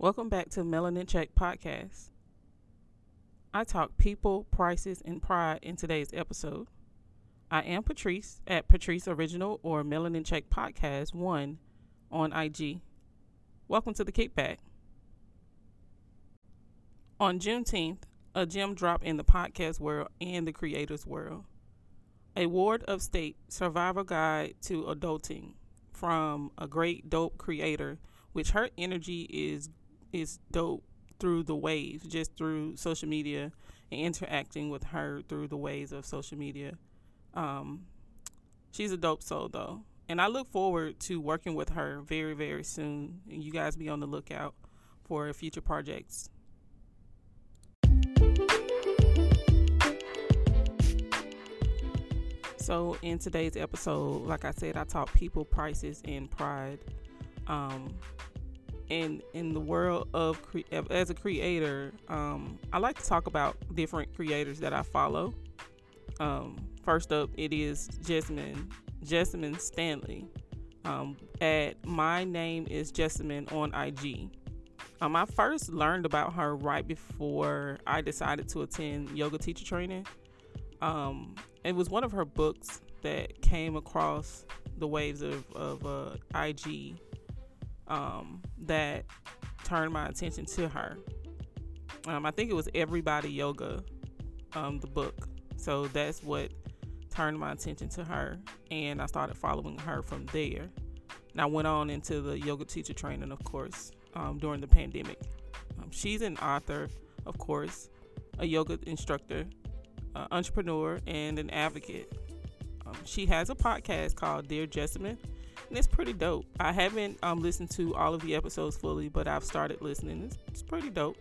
Welcome back to Melanin Check Podcast. I talk people, prices, and pride in today's episode. I am Patrice at Patrice Original or Melanin Check Podcast 1 on IG. Welcome to the kickback. On Juneteenth, a gem drop in the podcast world and the creators world. A Ward of State Survival Guide to Adulting from a great dope creator, which her energy is is dope through the waves, just through social media and interacting with her through the ways of social media. Um, she's a dope soul though, and I look forward to working with her very very soon. And you guys be on the lookout for future projects. So in today's episode, like I said, I talk people, prices, and pride. Um, and in the world of cre- as a creator, um, I like to talk about different creators that I follow. Um, first up, it is Jessamyn Jessamyn Stanley. Um, at my name is Jessamyn on IG. Um, I first learned about her right before I decided to attend yoga teacher training. Um, it was one of her books that came across the waves of, of uh, IG um, that turned my attention to her. Um, I think it was Everybody Yoga, um, the book. So that's what turned my attention to her, and I started following her from there. And I went on into the yoga teacher training, of course, um, during the pandemic. Um, she's an author, of course, a yoga instructor, entrepreneur, and an advocate. Um, she has a podcast called Dear Jessamyn it's pretty dope. I haven't um, listened to all of the episodes fully, but I've started listening. It's, it's pretty dope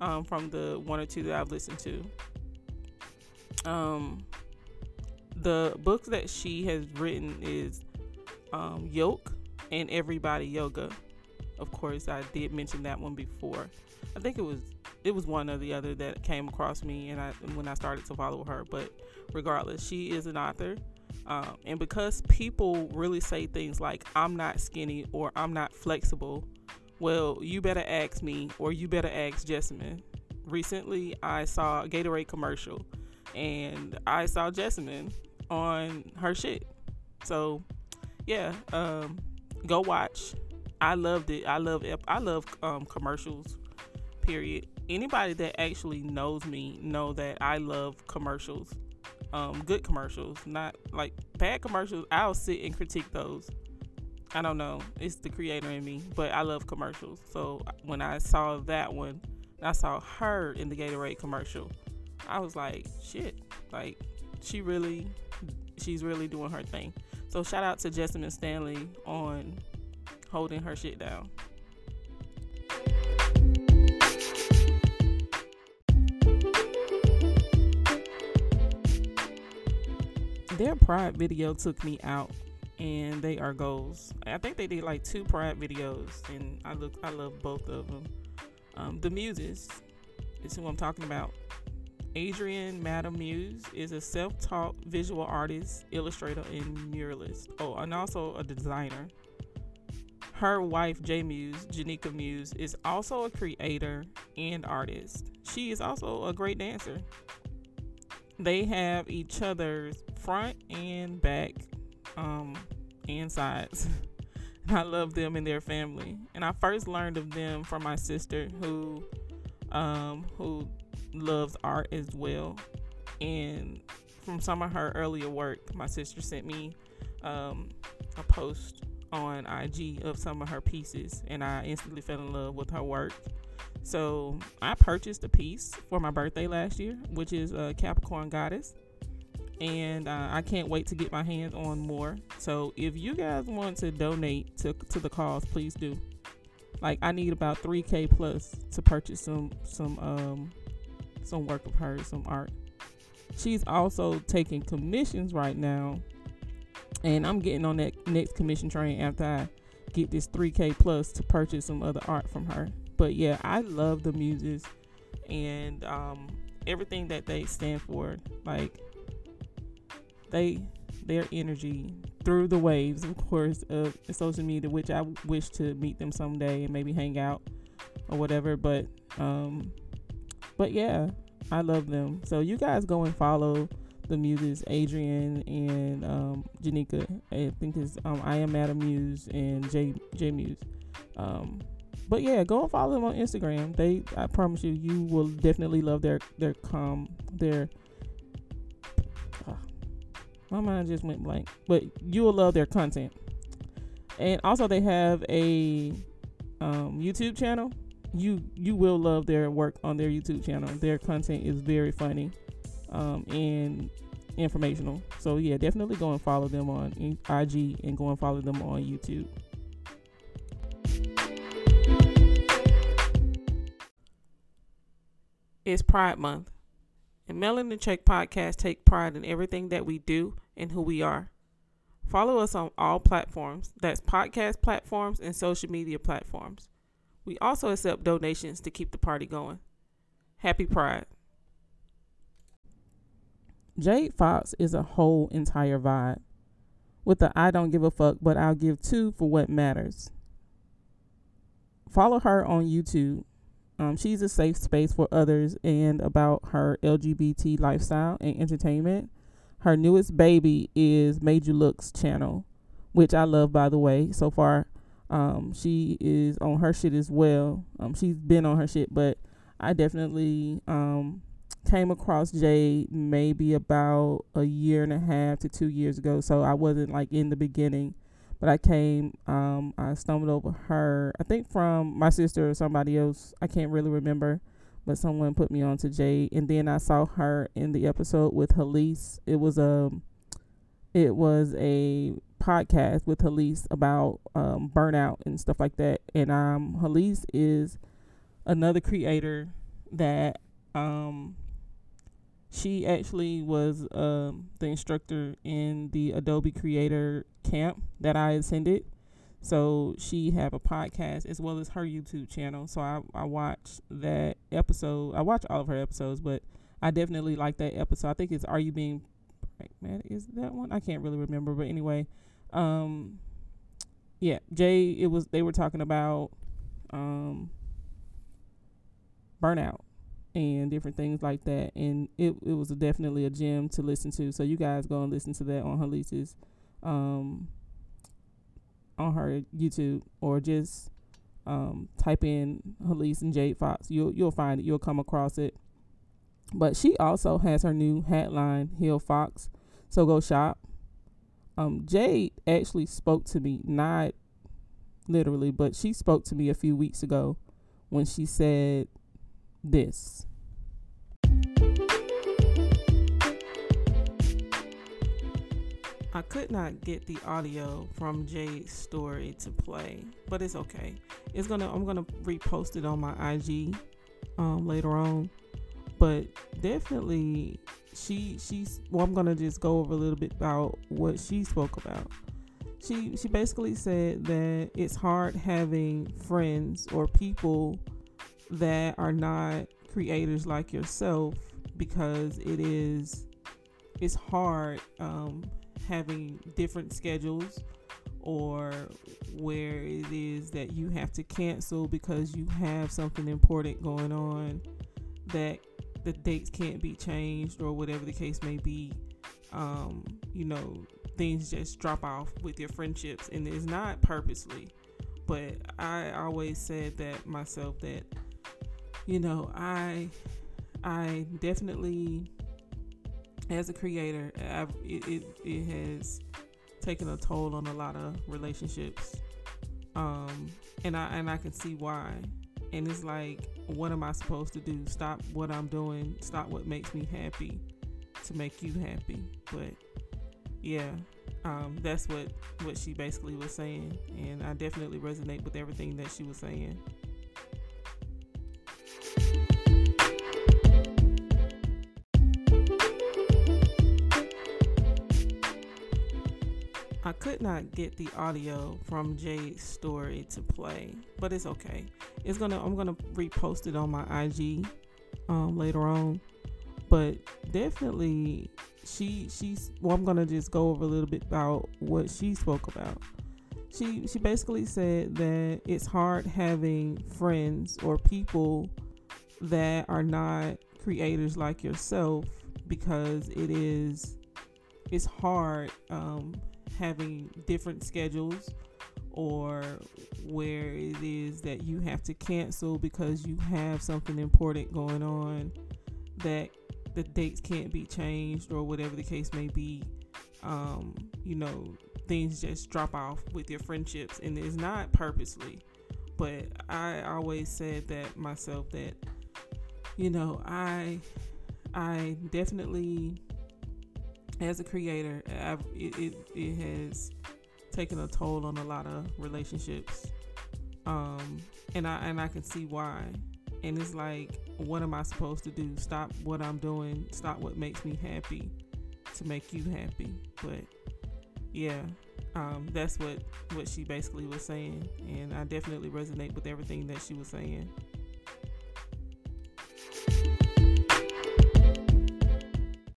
um, from the one or two that I've listened to. Um, the books that she has written is um, Yoke and Everybody Yoga. Of course, I did mention that one before. I think it was it was one or the other that came across me, and I when I started to follow her. But regardless, she is an author. Um, and because people really say things like, I'm not skinny or I'm not flexible, well, you better ask me or you better ask Jessamyn. Recently, I saw a Gatorade commercial and I saw Jessamyn on her shit. So, yeah, um, go watch. I loved it. I love I love um, commercials. Period. Anybody that actually knows me know that I love commercials um, good commercials, not like bad commercials. I'll sit and critique those. I don't know. It's the creator in me, but I love commercials. So when I saw that one, I saw her in the Gatorade commercial. I was like, shit. Like she really, she's really doing her thing. So shout out to Jessamyn Stanley on holding her shit down. Their pride video took me out and they are goals. I think they did like two pride videos and I look I love both of them. Um, the Muses is who I'm talking about. Adrian Madam Muse is a self-taught visual artist, illustrator, and muralist. Oh, and also a designer. Her wife, J Muse, Janika Muse, is also a creator and artist. She is also a great dancer. They have each other's front and back um, and sides. and I love them and their family. And I first learned of them from my sister who um, who loves art as well. And from some of her earlier work, my sister sent me um, a post on IG of some of her pieces, and I instantly fell in love with her work. So I purchased a piece for my birthday last year, which is a Capricorn Goddess and uh, I can't wait to get my hands on more. So if you guys want to donate to to the cause, please do. Like I need about 3k plus to purchase some some um some work of hers, some art. She's also taking commissions right now, and I'm getting on that next commission train after I get this 3k plus to purchase some other art from her. But yeah, I love the muses and um, everything that they stand for. Like they their energy through the waves, of course, of social media, which I wish to meet them someday and maybe hang out. or whatever. But um, but yeah, I love them. So you guys go and follow the muses, Adrian and um, Janika. I think is um, I am Madam Muse and J J Muse. Um, but yeah, go and follow them on Instagram. They, I promise you, you will definitely love their their com their. Uh, my mind just went blank, but you will love their content. And also, they have a um, YouTube channel. You you will love their work on their YouTube channel. Their content is very funny um, and informational. So yeah, definitely go and follow them on IG and go and follow them on YouTube. It's Pride Month, and Melanin Check podcast take pride in everything that we do and who we are. Follow us on all platforms. That's podcast platforms and social media platforms. We also accept donations to keep the party going. Happy Pride. Jade Fox is a whole entire vibe with the I don't give a fuck, but I'll give two for what matters. Follow her on YouTube um, she's a safe space for others and about her LGBT lifestyle and entertainment. Her newest baby is Made You Looks channel, which I love by the way. So far, um, she is on her shit as well. Um, she's been on her shit, but I definitely um came across Jade maybe about a year and a half to two years ago. So I wasn't like in the beginning but I came, um, I stumbled over her, I think from my sister or somebody else. I can't really remember, but someone put me on to Jade, and then I saw her in the episode with Halise. It was a, um, it was a podcast with Halise about um, burnout and stuff like that. And um, Halise is another creator that um she actually was um, the instructor in the Adobe Creator camp that I attended. So she have a podcast as well as her YouTube channel. So I, I watched that episode. I watch all of her episodes, but I definitely like that episode. I think it's Are You Being Pragmatic? Is that one? I can't really remember. But anyway, um, yeah, Jay, it was, they were talking about um, burnout and different things like that. And it, it was definitely a gem to listen to. So you guys go and listen to that on Halise's um on her YouTube or just um type in Halise and Jade Fox. You'll you'll find it. You'll come across it. But she also has her new hat line, Hill Fox. So go shop. Um Jade actually spoke to me, not literally, but she spoke to me a few weeks ago when she said this. I could not get the audio from Jade's story to play, but it's okay. It's gonna I'm gonna repost it on my IG um, later on. But definitely she she's well I'm gonna just go over a little bit about what she spoke about. She she basically said that it's hard having friends or people that are not creators like yourself because it is it's hard um, having different schedules or where it is that you have to cancel because you have something important going on that the dates can't be changed or whatever the case may be. Um, you know things just drop off with your friendships and it's not purposely but i always said that myself that you know, I I definitely as a creator, I've, it, it, it has taken a toll on a lot of relationships. Um, and I and I can see why. And it's like, what am I supposed to do? Stop what I'm doing. Stop what makes me happy to make you happy. But yeah, um, that's what what she basically was saying, and I definitely resonate with everything that she was saying. I could not get the audio from Jade's story to play, but it's okay. It's gonna I'm gonna repost it on my IG um, later on. But definitely she she's well I'm gonna just go over a little bit about what she spoke about. she she basically said that it's hard having friends or people that are not creators like yourself because it is it's hard um, having different schedules or where it is that you have to cancel because you have something important going on that the dates can't be changed or whatever the case may be um, you know things just drop off with your friendships and it's not purposely. But i always said that myself that you know i i definitely as a creator I've, it, it, it has taken a toll on a lot of relationships. Um and i and i can see why. And it's like what am i supposed to do? Stop what i'm doing. Stop what makes me happy to make you happy. But yeah, um, that's what what she basically was saying, and I definitely resonate with everything that she was saying.